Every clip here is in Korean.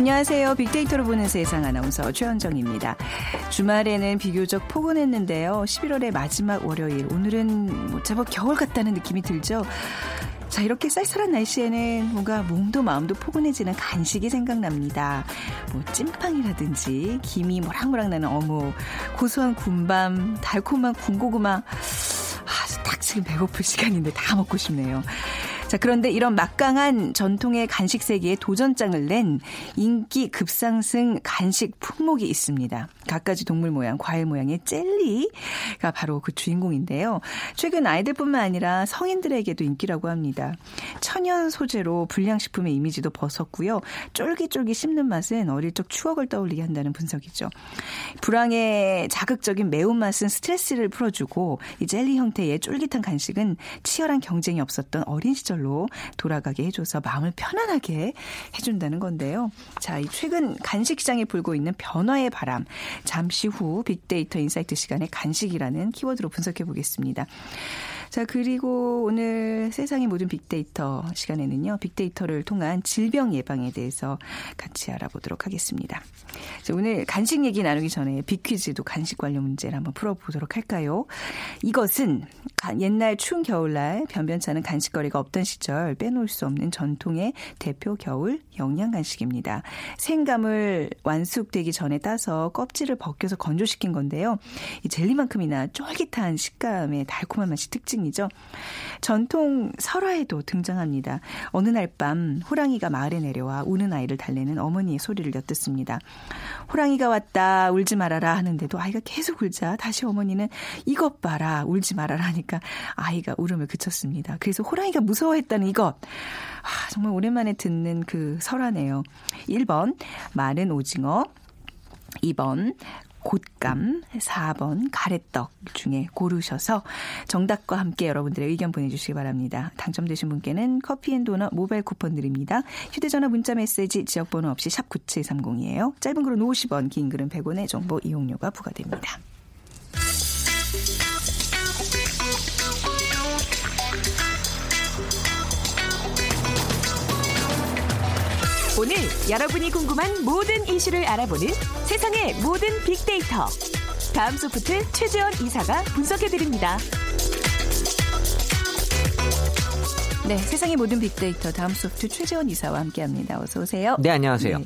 안녕하세요. 빅데이터로 보는 세상 아나운서 최현정입니다. 주말에는 비교적 포근했는데요. 11월의 마지막 월요일. 오늘은 뭐 제법 겨울 같다는 느낌이 들죠. 자, 이렇게 쌀쌀한 날씨에는 뭔가 몸도 마음도 포근해지는 간식이 생각납니다. 뭐 찐빵이라든지 김이 모락모락 나는 어묵, 고소한 군밤, 달콤한 군고구마. 아, 딱 지금 배고플 시간인데 다 먹고 싶네요. 자, 그런데 이런 막강한 전통의 간식 세계에 도전장을 낸 인기 급상승 간식 품목이 있습니다. 갖가지 동물 모양, 과일 모양의 젤리가 바로 그 주인공인데요. 최근 아이들뿐만 아니라 성인들에게도 인기라고 합니다. 천연 소재로 불량식품의 이미지도 벗었고요. 쫄깃쫄깃 씹는 맛은 어릴 적 추억을 떠올리게 한다는 분석이죠. 불황의 자극적인 매운맛은 스트레스를 풀어주고 이 젤리 형태의 쫄깃한 간식은 치열한 경쟁이 없었던 어린 시절 로 돌아가게 해줘서 마음을 편안하게 해준다는 건데요. 자, 이 최근 간식 시장에 불고 있는 변화의 바람. 잠시 후 빅데이터 insight 시간에 간식이라는 키워드로 분석해 보겠습니다. 자, 그리고 오늘 세상의 모든 빅데이터 시간에는요, 빅데이터를 통한 질병 예방에 대해서 같이 알아보도록 하겠습니다. 자, 오늘 간식 얘기 나누기 전에 빅퀴즈도 간식 관련 문제를 한번 풀어보도록 할까요? 이것은 옛날 추운 겨울날 변변찮은 간식거리가 없던 시절 빼놓을 수 없는 전통의 대표 겨울 영양 간식입니다. 생감을 완숙되기 전에 따서 껍질을 벗겨서 건조시킨 건데요. 이 젤리만큼이나 쫄깃한 식감의 달콤한 맛이 특징 이죠. 전통 설화에도 등장합니다. 어느 날 밤 호랑이가 마을에 내려와 우는 아이를 달래는 어머니의 소리를 엿듣습니다. 호랑이가 왔다 울지 말아라 하는데도 아이가 계속 울자 다시 어머니는 이것 봐라 울지 말아라 하니까 아이가 울음을 그쳤습니다. 그래서 호랑이가 무서워했다는 이것 아, 정말 오랜만에 듣는 그 설화네요. 1번 마른 오징어 2번 곶감, 4번 가래떡 중에 고르셔서 정답과 함께 여러분들의 의견 보내주시기 바랍니다. 당첨되신 분께는 커피앤도넛 모바일 쿠폰 드립니다. 휴대전화 문자 메시지 지역번호 없이 샵 9730이에요. 짧은 글은 50원, 긴 글은 100원의 정보 이용료가 부과됩니다. 오늘 여러분이 궁금한 모든 이슈를 알아보는 세상의 모든 빅데이터. 다음 소프트 최재원 이사가 분석해드립니다. 네, 세상의 모든 빅데이터 다음 소프트 최재원 이사와 함께합니다. 어서 오세요. 네, 안녕하세요. 네.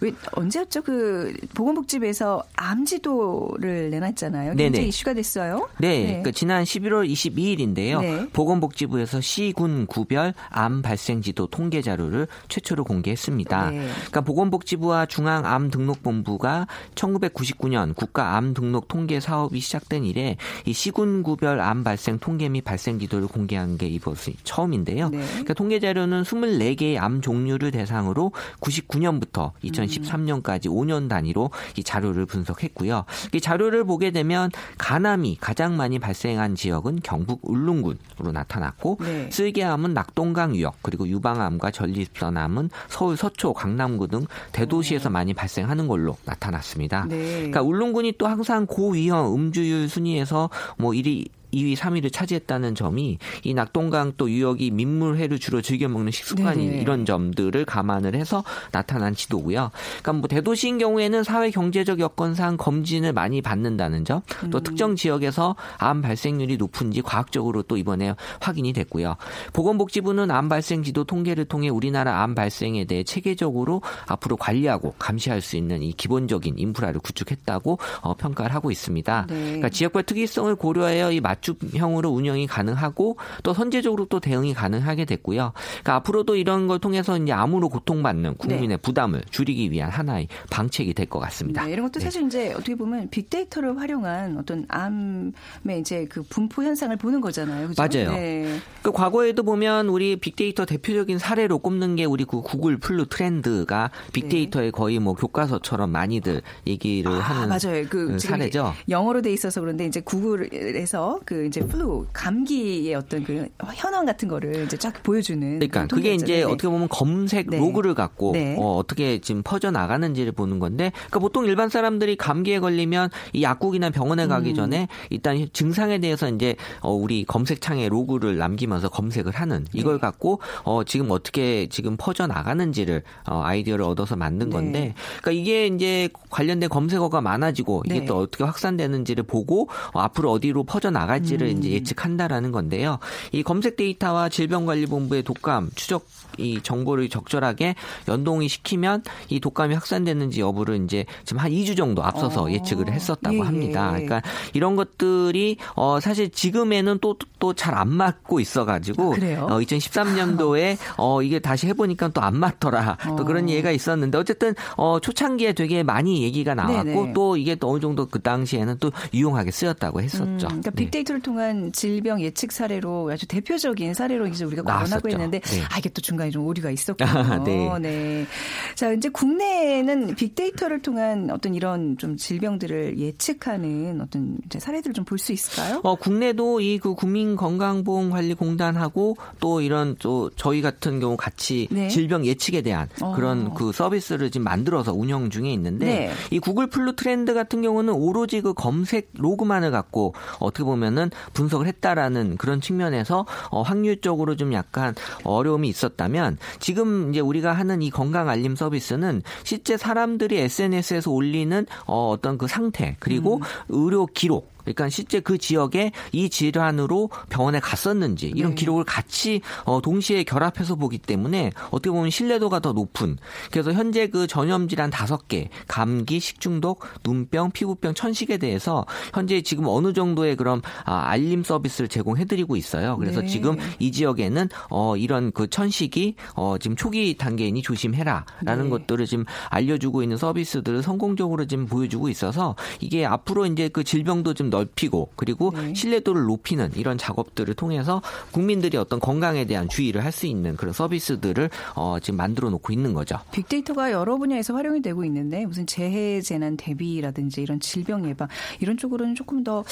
왜 언제였죠? 그 보건복지부에서 암지도를 내놨잖아요. 굉장히 네네. 이슈가 됐어요. 네, 네. 그러니까 지난 11월 22일인데요. 네. 보건복지부에서 시군 구별 암 발생 지도 통계 자료를 최초로 공개했습니다. 네. 그러니까 보건복지부와 중앙암등록본부가 1999년 국가암 등록 통계 사업이 시작된 이래 이 시군 구별 암 발생 통계 및 발생 지도를 공개한 게 이것이 처음인데요. 네. 그러니까 통계 자료는 24개의 암 종류를 대상으로 99년부터 2013년까지 5년 단위로 이 자료를 분석했고요. 이 자료를 보게 되면 간암이 가장 많이 발생한 지역은 경북 울릉군으로 나타났고 네. 쓸개암은 낙동강 유역 그리고 유방암과 전립선암은 서울 서초 강남구 등 대도시에서 많이 발생하는 걸로 나타났습니다. 네. 그러니까 울릉군이 또 항상 고위험 음주율 순위에서 뭐 1위 2위, 3위를 차지했다는 점이 이 낙동강 또 유역이 민물회를 주로 즐겨 먹는 식습관이 네네. 이런 점들을 감안을 해서 나타난 지도고요. 그러니까 뭐 대도시인 경우에는 사회 경제적 여건상 검진을 많이 받는다는 점, 또 음. 특정 지역에서 암 발생률이 높은지 과학적으로 또 이번에 확인이 됐고요. 보건복지부는 암 발생 지도 통계를 통해 우리나라 암 발생에 대해 체계적으로 앞으로 관리하고 감시할 수 있는 이 기본적인 인프라를 구축했다고 어, 평가를 하고 있습니다. 네. 그러니까 지역별 특이성을 고려하여 이 맞 춤형으로 운영이 가능하고 또 선제적으로 또 대응이 가능하게 됐고요. 그러니까 앞으로도 이런 걸 통해서 이제 암으로 고통받는 국민의 네. 부담을 줄이기 위한 하나의 방책이 될 것 같습니다. 네, 이런 것도 네. 사실 이제 어떻게 보면 빅데이터를 활용한 어떤 암의 이제 그 분포 현상을 보는 거잖아요. 그죠? 맞아요. 네. 그 과거에도 보면 우리 빅데이터 대표적인 사례로 꼽는 게 우리 그 Google Flu Trend가 빅데이터의 네. 거의 뭐 교과서처럼 많이들 얘기를 아, 하는 맞아요. 그 사례죠. 영어로 돼 있어서 그런데 이제 구글에서 그 이제 flu 감기의 어떤 그 현황 같은 거를 이제 쫙 보여주는 그러니까 그게 이제 네. 어떻게 보면 검색 네. 로그를 갖고 네. 어떻게 지금 퍼져 나가는지를 보는 건데 그러니까 보통 일반 사람들이 감기에 걸리면 이 약국이나 병원에 가기 음. 전에 일단 증상에 대해서 이제 어, 우리 검색창에 로그를 남기면서 검색을 하는 이걸 네. 갖고 어, 지금 어떻게 지금 퍼져 나가는지를 어, 아이디어를 얻어서 만든 네. 건데 그러니까 이게 이제 관련된 검색어가 많아지고 이게 네. 또 어떻게 확산되는지를 보고 어, 앞으로 어디로 퍼져 나갈 지를 음. 이제 예측한다라는 건데요. 이 검색 데이터와 질병관리본부의 독감 추적 이 정보를 적절하게 연동이 시키면 이 독감이 확산됐는지 여부를 이제 지금 한 2주 정도 앞서서 어. 예측을 했었다고 예, 합니다. 예. 그러니까 이런 것들이 어 사실 지금에는 또 또 잘 안 맞고 있어 가지고 아, 어 2013년도에 어 이게 다시 해 보니까 또 안 맞더라 또 그런 어. 얘기가 있었는데 어쨌든 어 초창기에 되게 많이 얘기가 나왔고 네네. 또 이게 또 어느 정도 그 당시에는 또 유용하게 쓰였다고 했었죠. 음, 그러니까 네. 빅데이터 를 통한 질병 예측 사례로 아주 대표적인 사례로 이제 우리가 거론하고 있는데 네. 아 이게 또 중간에 좀 오류가 있었군요. 아, 네. 네. 자 이제 국내에는 빅데이터를 통한 어떤 이런 좀 질병들을 예측하는 어떤 사례들을 좀 볼 수 있을까요? 어 국내도 이 그 국민건강보험관리공단하고 또 이런 또 저희 같은 경우 같이 네. 질병 예측에 대한 어. 그런 그 서비스를 지금 만들어서 운영 중에 있는데 네. 이 Google Flu Trend 같은 경우는 오로지 그 검색 로그만을 갖고 어떻게 보면 은 분석을 했다라는 그런 측면에서 어 확률적으로 좀 약간 어려움이 있었다면 지금 이제 우리가 하는 이 건강 알림 서비스는 실제 사람들이 SNS에서 올리는 어 어떤 그 상태 그리고 음. 의료 기록 그러니까 실제 그 지역에 이 질환으로 병원에 갔었는지 이런 네. 기록을 같이 어, 동시에 결합해서 보기 때문에 어떻게 보면 신뢰도가 더 높은 그래서 현재 그 전염 질환 다섯 개 감기, 식중독, 눈병, 피부병, 천식에 대해서 현재 지금 어느 정도의 그런 아, 알림 서비스를 제공해드리고 있어요. 그래서 네. 지금 이 지역에는 어, 이런 그 천식이 어, 지금 초기 단계이니 조심해라라는 네. 것들을 지금 알려주고 있는 서비스들을 성공적으로 지금 보여주고 있어서 이게 앞으로 이제 그 질병도 좀 넓히고 그리고 네. 신뢰도를 높이는 이런 작업들을 통해서 국민들이 어떤 건강에 대한 주의를 할 수 있는 그런 서비스들을 어, 지금 만들어 놓고 있는 거죠. 빅데이터가 여러 분야에서 활용이 되고 있는데 무슨 재해 재난 대비라든지 이런 질병 예방 이런 쪽으로는 조금 더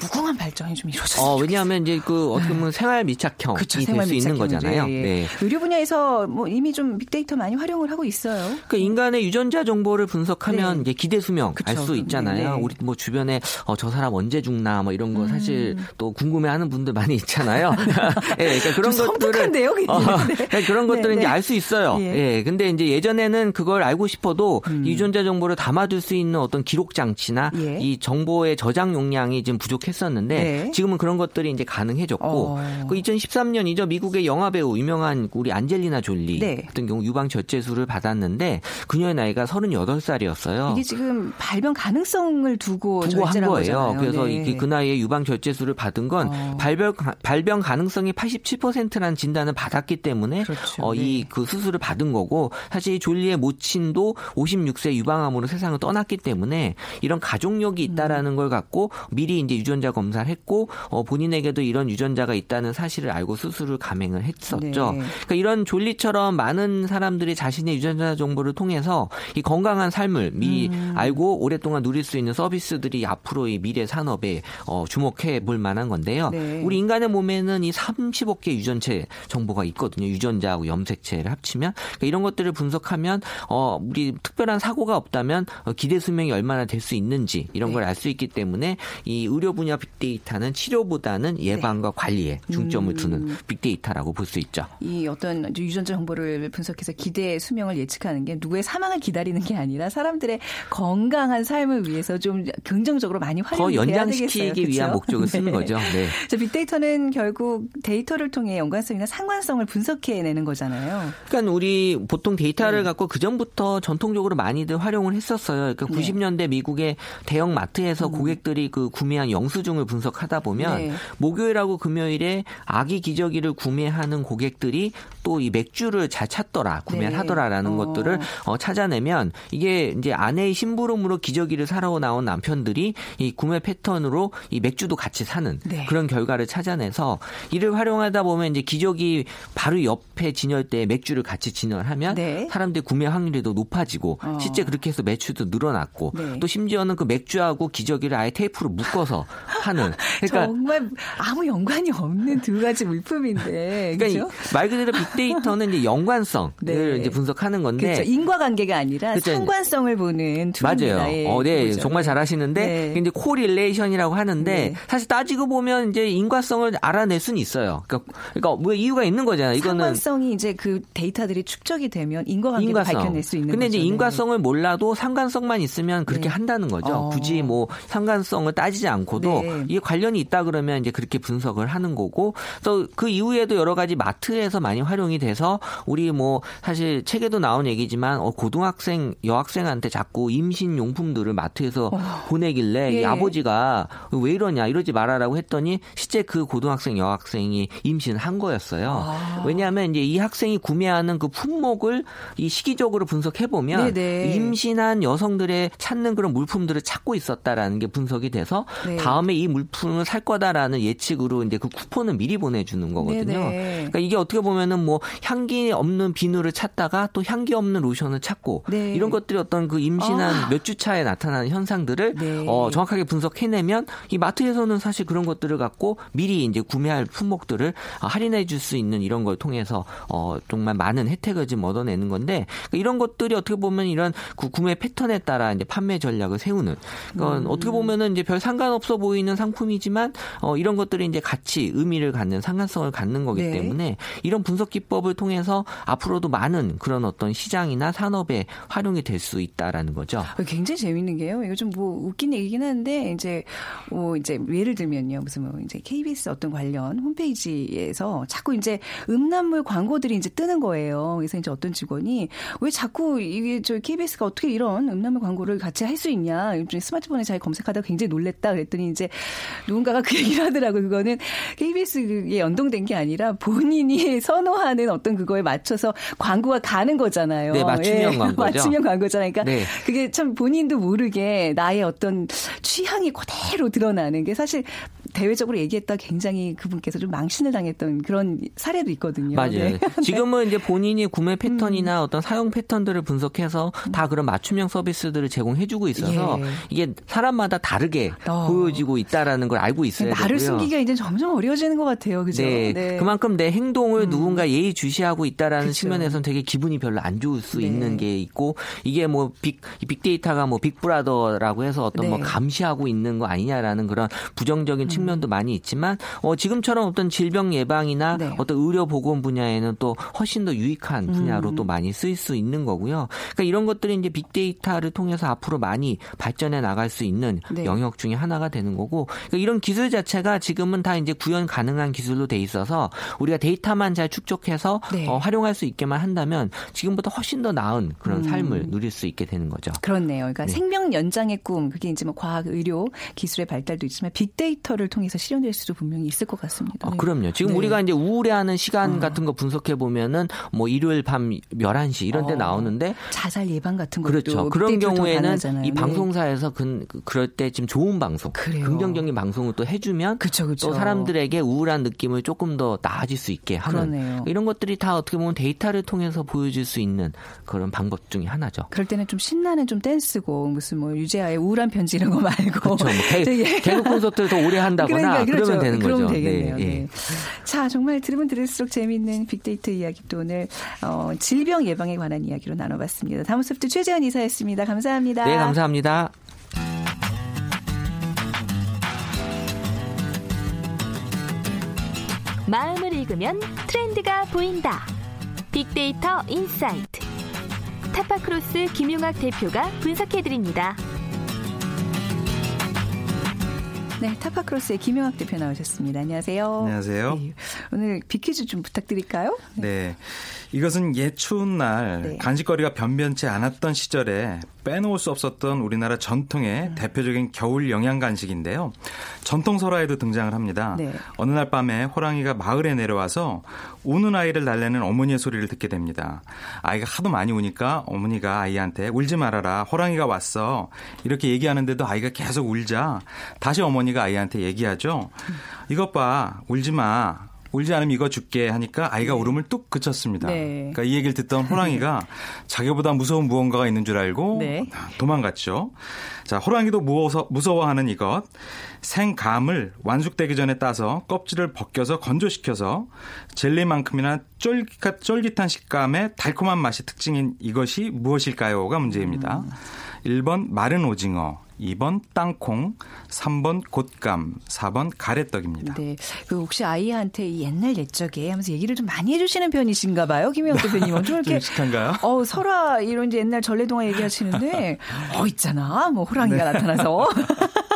무궁한 발전이 좀 이루어졌어요. 어, 왜냐하면 이제 그 어떻게 보면 생활 밀착형이 될수 있는 거잖아요. 예, 예. 네. 의료 분야에서 뭐 이미 좀 빅데이터 많이 활용을 하고 있어요. 그 인간의 유전자 정보를 분석하면 네. 이제 기대 수명 알 수 있잖아요. 네. 우리 뭐 주변에 어, 저 사람 언제 죽나 뭐 이런 거 사실 음. 또 궁금해하는 분들 많이 있잖아요. 예, 그러니까 그런 것들을 어, 그러니까 그런 것들은 이제 알 수 있어요. 예. 예. 근데 이제 예전에는 그걸 알고 싶어도 음. 유전자 정보를 담아둘 수 있는 어떤 기록 장치나 예. 이 정보의 저장 용량이 지금 부족했었는데 네. 지금은 그런 것들이 이제 가능해졌고 어. 그 2013년이죠 미국의 영화 배우 유명한 우리 안젤리나 졸리 네. 같은 경우 유방 절제술을 받았는데 그녀의 나이가 38살이었어요. 이게 지금 발병 가능성을 두고, 두고 한 거예요. 거잖아요. 그래서 네. 이게 그 나이에 유방 절제술을 받은 건 어. 발병 발병 가능성이 87%라는 진단을 받았기 때문에 그렇죠. 어, 이그 네. 수술을 받은 거고 사실 졸리의 모친도 56세 유방암으로 세상을 떠났기 때문에 이런 가족력이 있다라는 음. 걸 갖고 미리 이제 유전자 검사를 했고 어, 본인에게도 이런 유전자가 있다는 사실을 알고 수술을 감행을 했었죠. 네. 그러니까 이런 졸리처럼 많은 사람들이 자신의 유전자 정보를 통해서 이 건강한 삶을 미리 음. 알고 오랫동안 누릴 수 있는 서비스들이 앞으로 이 미래 산업에 어, 주목해 볼 만한 건데요. 네. 우리 인간의 몸에는 이 30억 개 유전체 정보가 있거든요. 유전자하고 염색체를 합치면 그러니까 이런 것들을 분석하면 어, 우리 특별한 사고가 없다면 어, 기대 수명이 얼마나 될 수 있는지 이런 네. 걸 알 수 있기 때문에 이 의료 분야 빅데이터는 치료보다는 예방과 네. 관리에 중점을 두는 음. 빅데이터라고 볼 수 있죠. 이 어떤 유전자 정보를 분석해서 기대 수명을 예측하는 게 누구의 사망을 기다리는 게 아니라 사람들의 건강한 삶을 위해서 좀 긍정적으로 많이 활용되는 연장시키기 위한 목적을 쓰는 네. 거죠. 네. 자, 빅데이터는 결국 데이터를 통해 연관성이나 상관성을 분석해내는 거잖아요. 그러니까 우리 보통 데이터를 네. 갖고 그 전부터 전통적으로 많이들 활용을 했었어요. 그러니까 90년대 미국의 대형 마트에서 음. 고객들이 그 구매한 영수증을 분석하다 보면 네. 목요일하고 금요일에 아기 기저귀를 구매하는 고객들이 또 이 맥주를 잘 찾더라, 구매를 네. 하더라라는 어. 것들을 어, 찾아내면 이게 이제 아내의 심부름으로 기저귀를 사러 나온 남편들이 이 구매 패턴으로 이 맥주도 같이 사는 네. 그런 결과를 찾아내서 이를 활용하다 보면 이제 기저귀 바로 옆에 진열대에 맥주를 같이 진열하면 네. 사람들이 구매 확률이 더 높아지고 어. 실제 그렇게 해서 매출도 늘어났고 네. 또 심지어는 그 맥주하고 기저귀를 아예 테이프로 묶어서 하는 그러니까 정말 아무 연관이 없는 두 가지 물품인데 그러니까 말 그대로 빅데이터는 이제 연관성을 네. 이제 분석하는 건데 그렇죠. 인과관계가 아니라 그렇죠. 상관성을 보는 툴입니다. 맞아요. 예, 어, 네, 그렇죠. 정말 잘하시는데 네. 이제 코릴레 이션이라고 하는데 네. 사실 따지고 보면 이제 인과성을 알아낼 수는 있어요. 그러니까, 그러니까 뭐 이유가 있는 거잖아요. 이거는 상관성이 이제 그 데이터들이 축적이 되면 인과관계를 인과성. 밝혀낼 수 있는 근데 거죠. 이제 인과성을 몰라도 상관성만 있으면 그렇게 네. 한다는 거죠. 어. 굳이 뭐 상관성을 따지지 않고도 네. 이게 관련이 있다 그러면 이제 그렇게 분석을 하는 거고 또 그 이후에도 여러 가지 마트에서 많이 활용이 돼서 우리 뭐 사실 책에도 나온 얘기지만 어, 고등학생 여학생한테 자꾸 임신 용품들을 마트에서 어. 보내길래 예. 이 아버지가 왜 이러냐 이러지 말아라고 했더니 실제 그 고등학생 여학생이 임신한 거였어요. 아. 왜냐하면 이제 이 학생이 구매하는 그 품목을 이 시기적으로 분석해 보면 임신한 여성들의 찾는 그런 물품들을 찾고 있었다라는 게 분석이 돼서 네. 다음에 이 물품을 살 거다라는 예측으로 이제 그 쿠폰을 미리 보내주는 거거든요. 네네. 그러니까 이게 어떻게 보면은 뭐 향기 없는 비누를 찾다가 또 향기 없는 로션을 찾고 네. 이런 것들이 어떤 그 임신한 아. 몇주 차에 나타나는 현상들을 네. 어, 정확하게 분석해 내면 이 마트에서는 사실 그런 것들을 갖고 미리 이제 구매할 품목들을 할인해 줄 수 있는 이런 걸 통해서 어, 정말 많은 혜택을 좀 얻어내는 건데 그러니까 이런 것들이 어떻게 보면 이런 구매 패턴에 따라 이제 판매 전략을 세우는 그건 음. 어떻게 보면은 이제 별 상관없어 보이는 상품이지만 어, 이런 것들이 이제 같이 의미를 갖는 상관성을 갖는 거기 네. 때문에 이런 분석 기법을 통해서 앞으로도 많은 그런 어떤 시장이나 산업에 활용이 될 수 있다라는 거죠. 굉장히 재밌는 게요. 이거 좀 뭐 웃긴 얘기긴 한데 이제 뭐 이제 예를 들면요. 무슨 뭐 이제 KBS 어떤 관련 홈페이지에서 자꾸 이제 음란물 광고들이 이제 뜨는 거예요. 그래서 이제 어떤 직원이 왜 자꾸 이게 저 KBS가 어떻게 이런 음란물 광고를 같이 할 수 있냐. 스마트폰에 잘 검색하다가 굉장히 놀랬다 그랬더니 이제 누군가가 그 얘기를 하더라고요. 그거는 KBS에 연동된 게 아니라 본인이 선호하는 어떤 그거에 맞춰서 광고가 가는 거잖아요. 네, 맞춤형 예, 광고죠. 맞춤형 광고잖아요. 그러니까 네. 그게 참 본인도 모르게 나의 어떤 취향이 그대로 드러나는 게 사실 대외적으로 얘기했다 굉장히 그분께서 좀 망신을 당했던 그런 사례도 있거든요. 맞아요. 네. 지금은 이제 본인이 구매 패턴이나 음. 어떤 사용 패턴들을 분석해서 다 그런 맞춤형 서비스들을 제공해주고 있어서 예. 이게 사람마다 다르게 어. 보여지고 있다라는 걸 알고 있어요. 나를 숨기기가 이제 점점 어려워지는 것 같아요. 그죠? 네. 네. 그만큼 내 행동을 음. 누군가 예의 주시하고 있다라는 그쵸. 측면에서는 되게 기분이 별로 안 좋을 수 네. 있는 게 있고 이게 뭐 빅, 빅데이터가 뭐 빅브라더라고 해서 어떤 뭐 네. 뭐 감시하고 있는 거 아니냐라는 그런 부정적인 측면 측면도 많이 있지만 어, 지금처럼 어떤 질병 예방이나 네. 어떤 의료 보건 분야에는 또 훨씬 더 유익한 분야로 음. 또 많이 쓰일 수 있는 거고요. 그러니까 이런 것들이 이제 빅데이터를 통해서 앞으로 많이 발전해 나갈 수 있는 네. 영역 중에 하나가 되는 거고 그러니까 이런 기술 자체가 지금은 다 이제 구현 가능한 기술로 돼 있어서 우리가 데이터만 잘 축적해서 네. 어, 활용할 수 있게만 한다면 지금보다 훨씬 더 나은 그런 음. 삶을 누릴 수 있게 되는 거죠. 그렇네요. 그러니까 네. 생명 연장의 꿈 그게 이제 뭐 과학, 의료, 기술의 발달도 있지만 빅데이터를 통해서 실현될 수도 분명히 있을 것 같습니다. 아, 그럼요. 지금 네. 우리가 이제 우울해하는 시간 어. 같은 거 분석해 보면은 뭐 일요일 밤 11시 이런 데 어. 나오는데 자살 예방 같은 것도 그렇죠. 그런 경우에는 이 네. 방송사에서 그, 그럴 때 지금 좋은 방송, 그래요. 긍정적인 방송을 또 해주면 그쵸, 그쵸. 또 사람들에게 우울한 느낌을 조금 더 나아질 수 있게 하는 그러네요. 이런 것들이 다 어떻게 보면 데이터를 통해서 보여줄 수 있는 그런 방법 중에 하나죠. 그럴 때는 좀 신나는 좀 댄스고 무슨 뭐 유재하의 우울한 편지 이런 거 말고 그렇죠. 뭐 개, 개그 콘서트를 더 오래 한다거나 그러니까, 그렇죠. 그러면 되는 그러면 거죠. 되겠네요. 네, 네. 자, 정말 들으면 들을수록 재미있는 빅데이터 이야기 또 오늘 어, 질병 예방에 관한 이야기로 나눠봤습니다. 다음 소프트 최재현 이사였습니다. 감사합니다. 네, 감사합니다. 마음을 읽으면 트렌드가 보인다. 빅데이터 insight. 타파크로스 김용학 대표가 분석해드립니다. 네, 타파크로스의 김용학 대표 나오셨습니다. 안녕하세요. 안녕하세요. 네, 오늘 빅퀴즈 좀 부탁드릴까요? 네. 네. 이것은 예 추운 날 네. 간식거리가 변변치 않았던 시절에 빼놓을 수 없었던 우리나라 전통의 음. 대표적인 겨울 영양 간식인데요. 전통 설화에도 등장을 합니다. 네. 어느 날 밤에 호랑이가 마을에 내려와서 우는 아이를 달래는 어머니의 소리를 듣게 됩니다. 아이가 하도 많이 우니까 어머니가 아이한테 울지 말아라. 호랑이가 왔어. 이렇게 얘기하는데도 아이가 계속 울자 다시 어머니가 아이한테 얘기하죠. 이것 봐. 울지 마. 울지 않으면 이거 줄게 하니까 아이가 네. 울음을 뚝 그쳤습니다. 네. 그러니까 이 얘기를 듣던 호랑이가 자기보다 무서운 무언가가 있는 줄 알고 네. 도망갔죠. 자, 호랑이도 무서워, 무서워하는 이것. 생감을 완숙되기 전에 따서 껍질을 벗겨서 건조시켜서 젤리만큼이나 쫄깃한, 쫄깃한 식감의 달콤한 맛이 특징인 이것이 무엇일까요?가 문제입니다. 음. 1번 마른 오징어, 2번 땅콩, 3번 곶감, 4번 가래떡입니다. 네. 그 혹시 아이한테 옛날 옛적에 하면서 얘기를 좀 많이 해주시는 편이신가 봐요, 김영 대표님은. 좀 이렇게. 익숙한가요? 어, 설아, 이런 이제 옛날 전래동화 얘기하시는데, 어, 있잖아. 뭐 호랑이가 네. 나타나서.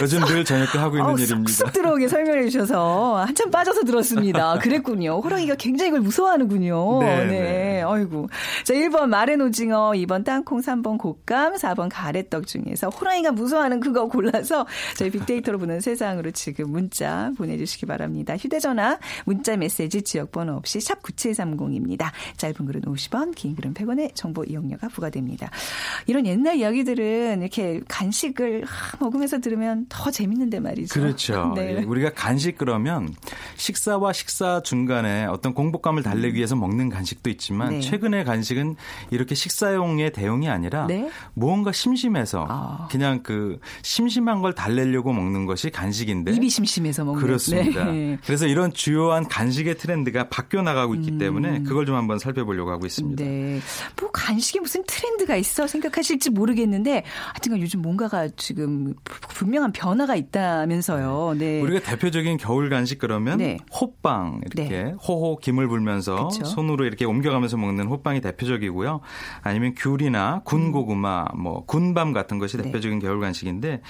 요즘 늘 저녁 때 하고 있는 어, 일입니다. 쑥 들어오게 설명해 주셔서 한참 빠져서 들었습니다. 그랬군요. 호랑이가 굉장히 이걸 무서워하는군요. 네. 네. 네. 아이고. 자, 1번 마른 오징어, 2번 땅콩, 3번 곶감, 4번 가래떡 중에서 호랑이가 무서워하는 그거 골라서 저희 빅데이터로 보는 세상으로 지금 문자 보내주시기 바랍니다. 휴대전화, 문자 메시지 지역번호 없이 샵 9730입니다. 짧은 글은 50원, 긴 글은 100원의 정보 이용료가 부과됩니다. 이런 옛날 이야기들은 이렇게 간식을 먹으면서 들으면 더 재밌는데 말이죠. 그렇죠. 네. 예, 우리가 간식 그러면 식사와 식사 중간에 어떤 공복감을 달래기 위해서 먹는 간식도 있지만 네. 최근의 간식은 이렇게 식사용의 대용이 아니라 네? 무언가 심심해서 아. 그냥 그 심심한 걸 달래려고 먹는 것이 간식인데 입이 심심해서 먹는 그렇습니다. 네. 그래서 이런 주요한 간식의 트렌드가 바뀌어 나가고 있기 음. 때문에 그걸 좀 한번 살펴보려고 하고 있습니다. 네. 뭐 간식에 무슨 트렌드가 있어 생각하실지 모르겠는데 하여튼 요즘 뭔가가 지금 분명한 변화가 있다면서요. 네. 우리가 대표적인 겨울 간식 그러면 네. 호빵 이렇게 네. 호호 김을 불면서 그쵸? 손으로 이렇게 옮겨가면서 먹는 호빵이 대표적이고요. 아니면 귤이나 군고구마, 뭐 군밤 같은 것이 네. 대표적인 겨울 간식인데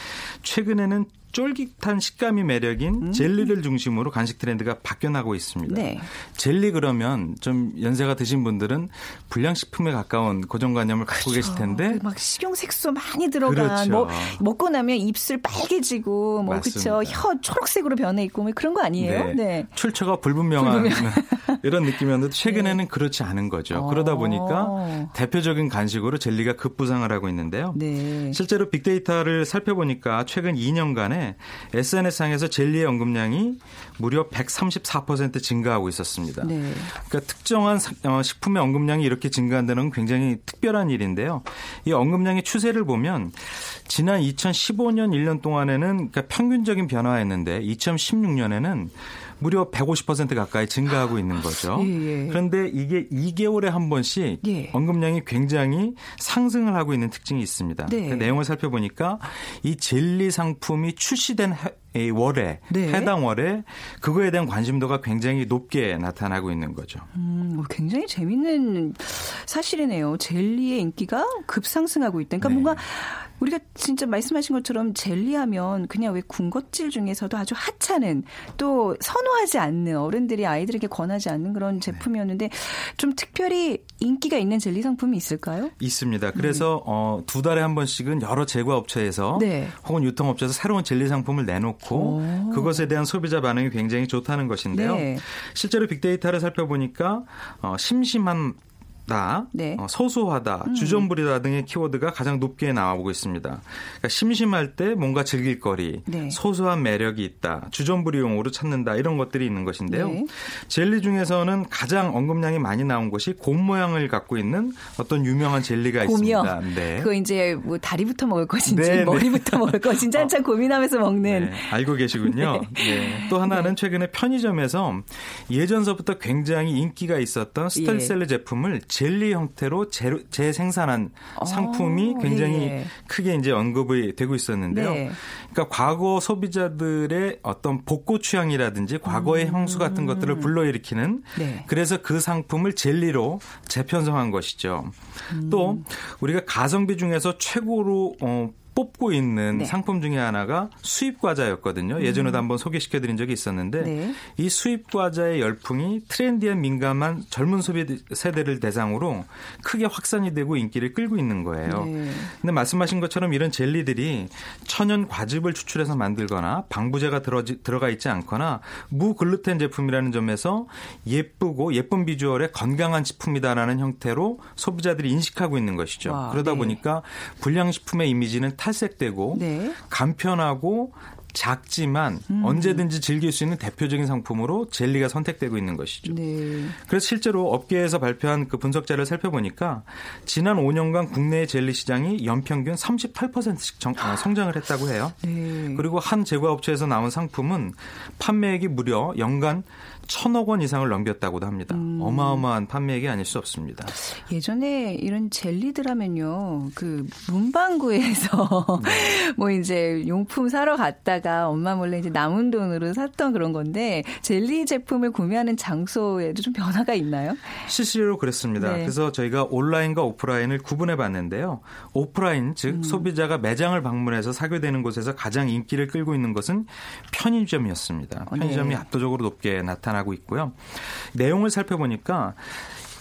최근에는 쫄깃한 식감이 매력인 음. 젤리를 중심으로 간식 트렌드가 바뀌어나고 있습니다. 네. 젤리 그러면 좀 연세가 드신 분들은 불량식품에 가까운 고정관념을 갖고 그렇죠. 계실 텐데 막 식용 색소 많이 들어간 그렇죠. 뭐 먹고 나면 입술 빨개지고 뭐 그렇죠 혀 초록색으로 변해 있고 뭐 그런 거 아니에요? 네. 네. 출처가 불분명한 불분명. 이런 느낌이었는데 최근에는 네. 그렇지 않은 거죠. 어. 그러다 보니까 대표적인 간식으로 젤리가 급부상을 하고 있는데요. 네. 실제로 빅데이터를 살펴보니까 최근 2년간에 SNS상에서 젤리의 언급량이 무려 134% 증가하고 있었습니다. 네. 그러니까 특정한 어, 식품의 언급량이 이렇게 증가한다는 건 굉장히 특별한 일인데요. 이 언급량의 추세를 보면 지난 2015년 1년 동안에는 그러니까 평균적인 변화였는데 2016년에는 무려 150% 가까이 증가하고 있는 거죠. 예, 예. 그런데 이게 2개월에 한 번씩 예. 언급량이 굉장히 상승을 하고 있는 특징이 있습니다. 네. 그 내용을 살펴보니까 이 젤리 상품이 출시된 이 월에 네. 해당 월에 그거에 대한 관심도가 굉장히 높게 나타나고 있는 거죠. 음, 뭐 굉장히 재밌는 사실이네요. 젤리의 인기가 급상승하고 있다. 그러니까 네. 뭔가 우리가 진짜 말씀하신 것처럼 젤리하면 그냥 왜 군것질 중에서도 아주 하찮은 또 선호하지 않는 어른들이 아이들에게 권하지 않는 그런 네. 제품이었는데 좀 특별히 인기가 있는 젤리 상품이 있을까요? 있습니다. 그래서 음. 어, 두 달에 한 번씩은 여러 제과 업체에서 네. 혹은 유통업체에서 새로운 젤리 상품을 내놓고 오. 그것에 대한 소비자 반응이 굉장히 좋다는 것인데요. 네. 실제로 빅데이터를 살펴보니까 어, 심심한 다 네. 어, 소소하다, 음. 주전부리다 등의 키워드가 가장 높게 나와보고 있습니다. 그러니까 심심할 때 뭔가 즐길 거리, 네. 소소한 매력이 있다, 주전부리용으로 찾는다 이런 것들이 있는 것인데요. 네. 젤리 중에서는 가장 언급량이 많이 나온 것이 곰 모양을 갖고 있는 어떤 유명한 젤리가 곰이요? 있습니다. 네. 그거 이제 뭐 다리부터 먹을 것인지 네, 네. 머리부터 먹을 것인지 한참 고민하면서 먹는. 알고 계시군요. 또 하나는 최근에 편의점에서 예전서부터 굉장히 인기가 있었던 스텔셀레 예. 제품을 젤리 형태로 재, 재생산한 어, 상품이 굉장히 예. 크게 이제 언급이 되고 있었는데요. 네. 그러니까 과거 소비자들의 어떤 복고 취향이라든지 과거의 음. 향수 같은 것들을 불러일으키는 네. 그래서 그 상품을 젤리로 재편성한 것이죠. 음. 또 우리가 가성비 중에서 최고로 어, 뽑고 있는 네. 상품 중에 하나가 수입 과자였거든요. 예전에도 음. 한번 소개시켜드린 적이 있었는데 네. 이 수입 과자의 열풍이 트렌디에 민감한 젊은 소비 세대를 대상으로 크게 확산이 되고 인기를 끌고 있는 거예요. 네. 근데 말씀하신 것처럼 이런 젤리들이 천연 과즙을 추출해서 만들거나 방부제가 들어가 있지 않거나 무글루텐 제품이라는 점에서 예쁘고 예쁜 비주얼의 건강한 식품이다라는 형태로 소비자들이 인식하고 있는 것이죠. 와, 그러다 네. 보니까 불량식품의 이미지는 탈색되고 네. 간편하고 작지만 음. 언제든지 즐길 수 있는 대표적인 상품으로 젤리가 선택되고 있는 것이죠. 네. 그래서 실제로 업계에서 발표한 그 분석자를 살펴보니까 지난 5년간 국내의 젤리 시장이 연평균 38%씩 정, 어, 성장을 했다고 해요. 네. 그리고 한 제과업체에서 나온 상품은 판매액이 무려 연간 천억 원 이상을 넘겼다고도 합니다. 음. 어마어마한 판매액이 아닐 수 없습니다. 예전에 이런 젤리들 하면요. 그 문방구에서 네. 뭐 이제 용품 사러 갔다가 엄마 몰래 이제 남은 돈으로 샀던 그런 건데 젤리 제품을 구매하는 장소에도 좀 변화가 있나요? 실제로 그랬습니다. 네. 그래서 저희가 온라인과 오프라인을 구분해 봤는데요. 오프라인 즉 음. 소비자가 매장을 방문해서 사게 되는 곳에서 가장 인기를 끌고 있는 것은 편의점이었습니다. 어, 편의점이 네. 압도적으로 높게 나타나 나타나고 있고요. 내용을 살펴보니까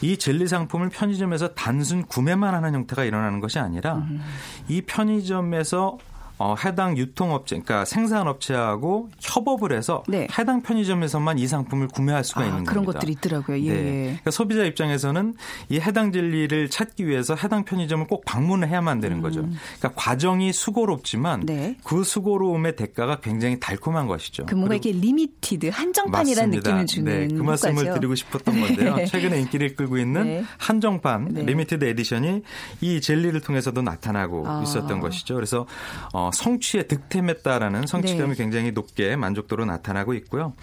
이 젤리 상품을 편의점에서 단순 구매만 하는 형태가 일어나는 것이 아니라 음. 이 편의점에서 어, 해당 유통업체, 그러니까 생산업체하고 협업을 해서 네. 해당 편의점에서만 이 상품을 구매할 수가 아, 있는 그런 겁니다. 것들이 있더라고요. 예. 네. 그러니까 소비자 입장에서는 이 해당 젤리를 찾기 위해서 해당 편의점을 꼭 방문을 해야만 되는 거죠. 음. 그러니까 과정이 수고롭지만 네. 그 수고로움의 대가가 굉장히 달콤한 것이죠. 그 뭔가 이렇게 limited 한정판이라는 느낌을 주는 네, 그 말씀을 드리고 싶었던 건데요. 네. 최근에 인기를 끌고 있는 네. 한정판 네. limited edition이 이 젤리를 통해서도 나타나고 아. 있었던 것이죠. 그래서 어, 성취에 득템했다라는 성취감이 네. 굉장히 높게 만족도로 나타나고 있고요.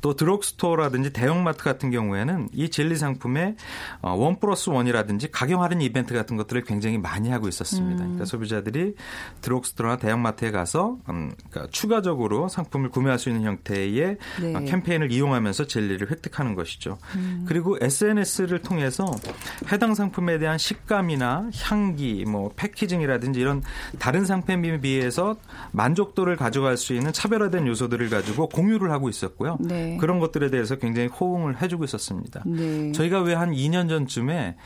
또 드럭스토어라든지 대형마트 같은 경우에는 이 젤리 상품에 어, one plus one이라든지 가격 할인 이벤트 같은 것들을 굉장히 많이 하고 있었습니다. 음. 그러니까 소비자들이 드럭스토어나 대형마트에 가서 음, 그러니까 추가적으로 상품을 구매할 수 있는 형태의 네. 어, 캠페인을 이용하면서 젤리를 획득하는 것이죠. 음. 그리고 SNS를 통해서 해당 상품에 대한 식감이나 향기, 뭐 패키징이라든지 이런 다른 상품에 비해 대해서 만족도를 가져갈 수 있는 차별화된 요소들을 가지고 공유를 하고 있었고요. 네. 그런 것들에 대해서 굉장히 호응을 해주고 있었습니다. 네. 저희가 왜 한 2년 전쯤에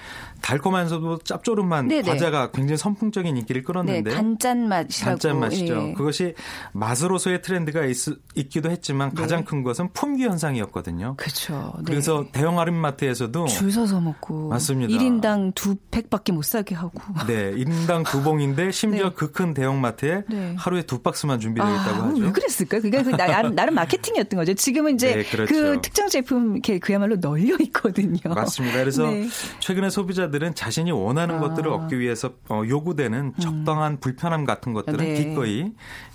달콤하면서도 짭조름한 네네. 과자가 굉장히 선풍적인 인기를 끌었는데 네, 단짠 맛이라고. 단짠 맛이죠. 예. 그것이 맛으로서의 트렌드가 있, 기도 했지만 네. 가장 큰 것은 품귀 현상이었거든요. 그렇죠. 그래서 대형 할인마트에서도 줄 서서 먹고 맞습니다. 1인당 두 팩밖에 못 사게 하고. 네, 1인당 두 봉인데 심지어 네. 그큰 대형마트에 네. 하루에 두 박스만 준비되어 아, 있다고 하죠. 왜 그랬을까? 그게 그 나름, 나름 마케팅이었던 거죠. 지금은 이제 네, 그렇죠. 그 특정 제품 이렇게 그야말로 널려 있거든요. 맞습니다. 그래서 네. 최근에 소비자들은 자신이 원하는 아. 것들을 얻기 위해서 어, 요구되는 음. 적당한 음. 불편함 같은 것들은 네. 기꺼이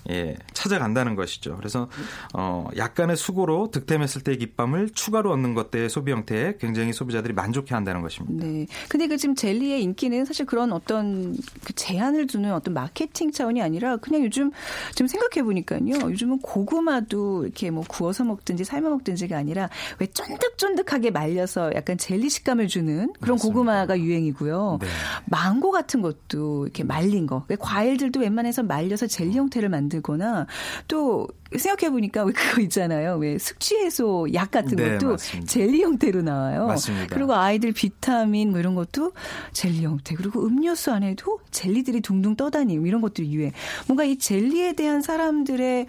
예, 찾아간다는 것이죠. 그래서 어, 약간의 수고로 득템했을 때의 기쁨을 추가로 얻는 것들의 소비 형태에 굉장히 소비자들이 만족해 한다는 것입니다. 네. 근데 그 지금 젤리의 인기는 사실 그런 어떤 그 제한을 두는 어떤 마케팅 차원이 아니라 그냥 요즘 지금 생각해 보니까요. 요즘은 고구마도 이렇게 뭐 구워서 먹든지 삶아 먹든지가 아니라 왜 쫀득쫀득하게 말려서 약간 젤리 식감을 주는 그런 맞습니다. 고구마가 유행이고요. 네. 망고 같은 것도 이렇게 말린 거. 과일들도 웬만해서 말려서 젤리 형태를 만들거나 또 생각해 보니까 왜 그거 있잖아요. 왜 숙취 해소 약 같은 네, 것도 맞습니다. 젤리 형태로 나와요. 맞습니다. 그리고 아이들 비타민 뭐 이런 것도 젤리 형태. 그리고 음료수 안에도 젤리들이 둥둥 떠다니고 이런 것들이 유행. 뭔가 이 젤리에 대한 사람들의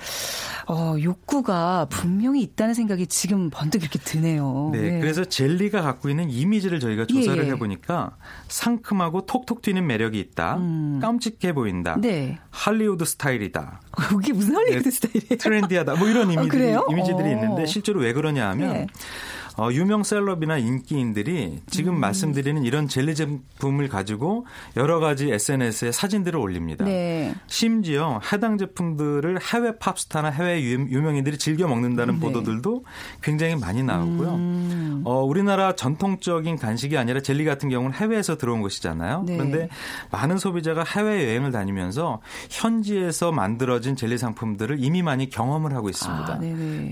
어, 욕구가 분명히 있다는 생각이 지금 번뜩 이렇게 드네요. 네, 네. 그래서 젤리가 갖고 있는 이미지를 저희가 조사를 예, 예. 해보니까 상큼하고 톡톡 튀는 매력이 있다. 음. 깜찍해 보인다. 네. 할리우드 스타일이다. 그게 무슨 할리우드 네, 스타일이에요? 트렌디하다. 뭐 이런 이미지들이, 아, 이미지들이 어. 있는데 실제로 왜 그러냐 하면 네. 어, 유명 셀럽이나 인기인들이 지금 음. 말씀드리는 이런 젤리 제품을 가지고 여러 가지 SNS에 사진들을 올립니다. 네. 심지어 해당 제품들을 해외 팝스타나 해외 유명인들이 즐겨 먹는다는 네. 보도들도 굉장히 많이 나오고요. 음. 어, 우리나라 전통적인 간식이 아니라 젤리 같은 경우는 해외에서 들어온 것이잖아요. 네. 그런데 많은 소비자가 해외 여행을 다니면서 현지에서 만들어진 만들어진 젤리 상품들을 이미 많이 경험을 하고 있습니다. 아,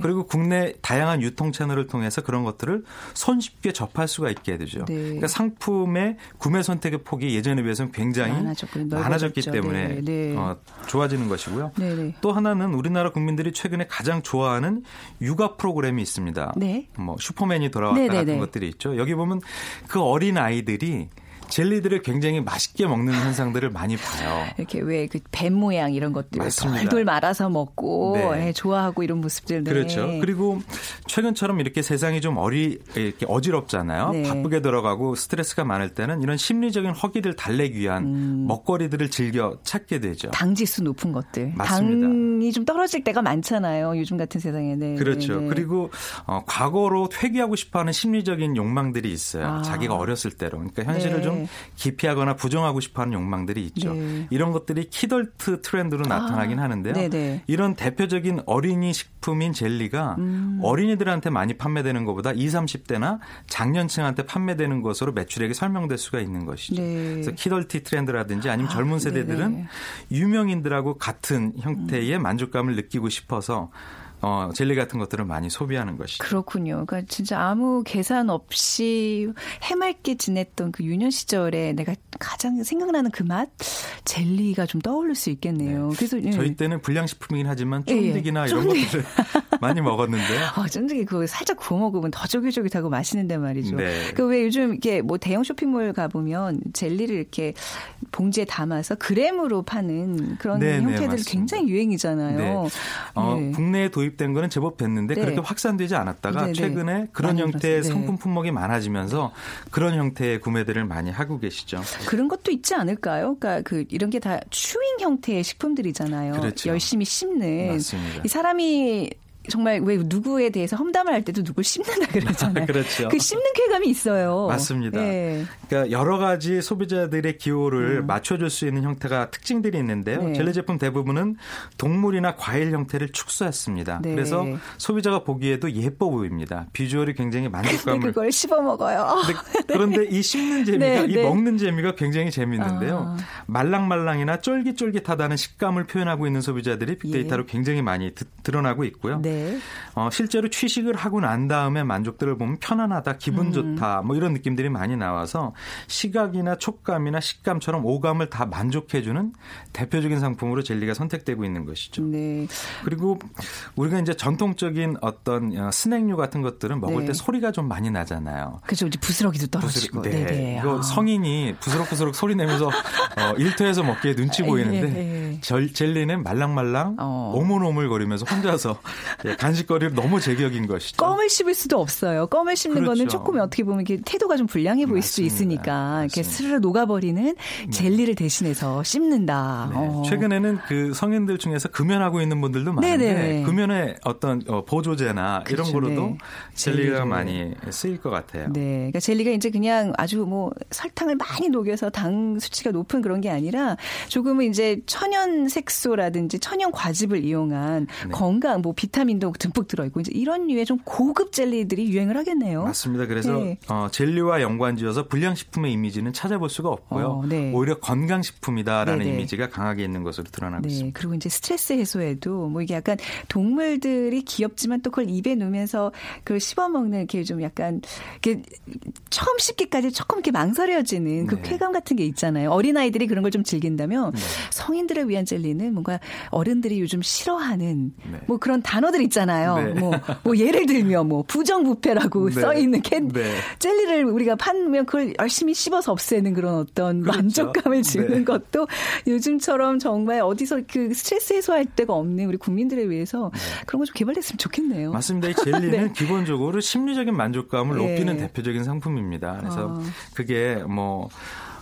그리고 국내 다양한 유통 채널을 통해서 그런 것들을 손쉽게 접할 수가 있게 되죠. 네. 그러니까 상품의 구매 선택의 폭이 예전에 비해서는 굉장히 많아졌기 때문에 네, 네. 어, 좋아지는 것이고요. 네네. 네. 또 하나는 우리나라 국민들이 최근에 가장 좋아하는 육아 프로그램이 있습니다. 네. 뭐 슈퍼맨이 돌아왔다. 같은 것들이 있죠. 여기 보면 그 어린 아이들이 젤리들을 굉장히 맛있게 먹는 현상들을 많이 봐요. 이렇게 왜 그 뱀 모양 이런 것들. 돌돌 말아서 먹고 네. 예, 좋아하고 이런 모습들. 네. 그렇죠. 그리고 최근처럼 이렇게 세상이 좀 어리 이렇게 어지럽잖아요. 네. 바쁘게 들어가고 스트레스가 많을 때는 이런 심리적인 허기를 달래기 위한 음. 먹거리들을 즐겨 찾게 되죠. 당 지수 높은 것들. 맞습니다. 당이 좀 떨어질 때가 많잖아요. 요즘 같은 세상에는. 그렇죠. 네. 그리고 어, 과거로 회귀하고 싶어하는 심리적인 욕망들이 있어요. 아. 자기가 어렸을 때로. 그러니까 현실을 좀 기피하거나 부정하고 싶어하는 욕망들이 있죠. 네. 이런 것들이 키덜트 트렌드로 아, 나타나긴 하는데요. 네네. 이런 대표적인 어린이 식품인 젤리가 음. 어린이들한테 많이 판매되는 것보다 20, 30대나 장년층한테 판매되는 것으로 매출액이 설명될 수가 있는 것이죠. 네. 그래서 키덜티 트렌드라든지 아니면 아, 젊은 세대들은 네네. 유명인들하고 같은 형태의 음. 만족감을 느끼고 싶어서 어, 젤리 같은 것들을 많이 소비하는 것이죠. 그렇군요. 그러니까 진짜 아무 계산 없이 해맑게 지냈던 그 유년 시절에 내가 가장 생각나는 그 맛 젤리가 좀 떠오를 수 있겠네요. 네. 그래서 예. 저희 때는 불량식품이긴 하지만 쫀득이나 예, 예. 이런 것들을 많이 먹었는데요. 아, 쫀득이 그거 살짝 구워 먹으면 더 쫄깃쫄깃하고 맛있는데 말이죠. 네. 그왜 요즘 이렇게 뭐 대형 쇼핑몰 가 보면 젤리를 이렇게 봉지에 담아서 그램으로 파는 그런 네, 네 형태들 이 굉장히 유행이잖아요. 네. 어, 네. 국내에 도입 도입된 거는 제법 됐는데 네. 그렇게 확산되지 않았다가 네네. 네. 최근에 그런 형태의 네. 상품 품목이 많아지면서 그런 형태의 구매들을 많이 하고 계시죠. 그런 것도 있지 않을까요? 그러니까 그 이런 게 다 추잉 형태의 식품들이잖아요. 그렇죠. 열심히 씹는 맞습니다. 이 사람이 정말 왜 누구에 대해서 험담을 할 때도 누굴 씹는다 그러잖아요. 그렇죠. 그 씹는 쾌감이 있어요. 맞습니다. 네. 그러니까 여러 가지 소비자들의 기호를 음. 맞춰줄 수 있는 형태가 특징들이 있는데요. 네. 젤리 제품 대부분은 동물이나 과일 형태를 축소했습니다. 네. 그래서 소비자가 보기에도 예뻐 보입니다. 비주얼이 굉장히 만족감을. 그걸 씹어 먹어요. 그런데 이 씹는 재미가 네, 이 네. 먹는 재미가 굉장히 재밌는데요. 아. 말랑말랑이나 쫄깃쫄깃하다는 식감을 표현하고 있는 소비자들이 빅데이터로 예. 굉장히 많이 드, 드러나고 있고요. 네. 어, 실제로 취식을 하고 난 다음에 만족들을 보면 편안하다, 기분 음. 좋다, 뭐 이런 느낌들이 많이 나와서 시각이나 촉감이나 식감처럼 오감을 다 만족해주는 대표적인 상품으로 젤리가 선택되고 있는 것이죠. 네. 그리고 우리가 이제 전통적인 어떤 어, 스낵류 같은 것들은 먹을 네. 때 소리가 좀 많이 나잖아요. 그렇죠. 이제 부스러기도 떨어지고. 부스러, 네. 네. 이거 아. 성인이 부스럭부스럭 소리 내면서 어, 일터에서 먹기에 눈치 보이는데 예, 예. 젤리는 말랑말랑 어. 오물오물거리면서 혼자서 예, 간식거리를 너무 제격인 것이죠. 껌을 씹을 수도 없어요. 껌을 씹는 그렇죠. 거는 조금 어떻게 보면 이렇게 태도가 좀 불량해 보일 맞습니다. 수 있으니까 맞습니다. 이렇게 스르르 녹아버리는 네. 젤리를 대신해서 씹는다. 네. 어. 최근에는 그 성인들 중에서 금연하고 있는 분들도 많은데 네네. 금연의 어떤 어, 보조제나 그렇죠. 이런 거로도 네. 젤리가 많이 쓰일 것 같아요. 네, 그러니까 젤리가 이제 그냥 아주 뭐 설탕을 많이 녹여서 당 수치가 높은 그런 게 아니라 조금은 이제 천연 색소라든지 천연 과즙을 이용한 네. 건강 뭐 비타민 도 듬뿍 들어있고 이제 이런 류의 좀 고급 젤리들이 유행을 하겠네요. 맞습니다. 그래서 네. 어, 젤리와 연관지어서 불량식품의 이미지는 찾아볼 수가 없고요. 어, 네. 오히려 건강식품이다라는 네네. 이미지가 강하게 있는 것으로 드러나고 네. 있습니다. 그리고 이제 스트레스 해소에도 뭐 이게 약간 동물들이 귀엽지만 또 그걸 입에 넣으면서 그걸 씹어먹는 이렇게 좀 약간 이렇게 처음 씹기까지 조금 이렇게 망설여지는 그 네. 쾌감 같은 게 있잖아요. 어린아이들이 그런 걸 좀 즐긴다면 네. 성인들을 위한 젤리는 뭔가 어른들이 요즘 싫어하는 네. 뭐 그런 단어들 있잖아요. 네. 뭐, 뭐 예를 들면 뭐 부정부패라고 네. 써 있는 캔 네. 젤리를 우리가 파면 그걸 열심히 씹어서 없애는 그런 어떤 그렇죠. 만족감을 주는 네. 것도 요즘처럼 정말 어디서 그 스트레스 해소할 데가 없는 우리 국민들을 위해서 네. 그런 거 좀 개발됐으면 좋겠네요. 맞습니다. 이 젤리는 네. 기본적으로 심리적인 만족감을 높이는 대표적인 상품입니다. 그래서 어. 그게 뭐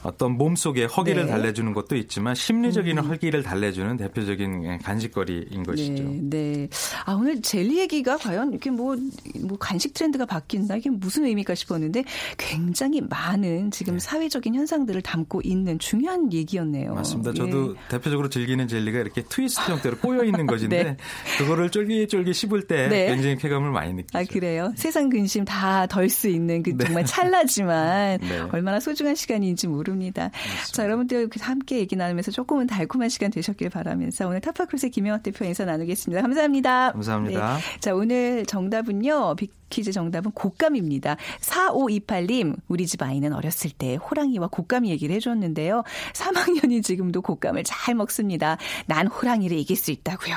어떤 몸속에 허기를 네. 달래주는 것도 있지만 심리적인 음. 허기를 달래주는 대표적인 간식거리인 것이죠. 네, 네. 아 오늘 젤리 얘기가 과연 이렇게 뭐, 뭐 간식 트렌드가 바뀐다 이게 무슨 의미가 싶었는데 굉장히 많은 지금 네. 사회적인 현상들을 담고 있는 중요한 얘기였네요. 맞습니다. 저도 예. 대표적으로 즐기는 젤리가 이렇게 트위스트 형태로 꼬여 있는 것인데 네. 그거를 쫄깃쫄깃 씹을 때 네. 굉장히 쾌감을 많이 느끼죠. 아 그래요? 세상 근심 다 덜 수 있는 그 네. 정말 찰나지만 얼마나 소중한 시간인지 모릅 니다. 모릅니다. 맞습니다. 자, 여러분들 함께 얘기 나누면서 조금은 달콤한 시간 되셨길 바라면서 오늘 타파크루스의 김영학 대표 인사 나누겠습니다. 감사합니다. 감사합니다. 네. 자, 오늘 정답은요. 퀴즈 정답은 곶감입니다. 4528님, 우리 집 아이는 어렸을 때 호랑이와 곶감 얘기를 해줬는데요. 3학년이 지금도 곶감을 잘 먹습니다. 난 호랑이를 이길 수 있다고요.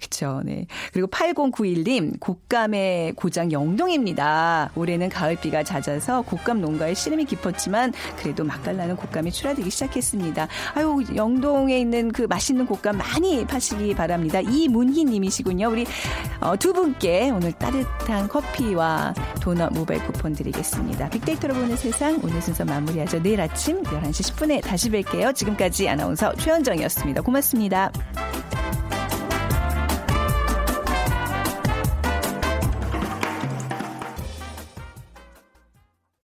그쵸, 네. 그리고 8091님, 곶감의 고장 영동입니다. 올해는 가을비가 잦아서 곶감 농가에 씨름이 깊었지만 그래도 맛깔나는 곶감이 출하되기 시작했습니다. 아유, 영동에 있는 그 맛있는 곶감 많이 파시기 바랍니다. 이문희 님이시군요. 우리 어, 두 분께 오늘 따뜻한 커피 커피와 도넛 모바일 쿠폰 드리겠습니다. 빅데이터로 보는 세상 오늘 순서 마무리하죠. 내일 아침 11시 10분에 다시 뵐게요. 지금까지 아나운서 최현정이었습니다. 고맙습니다.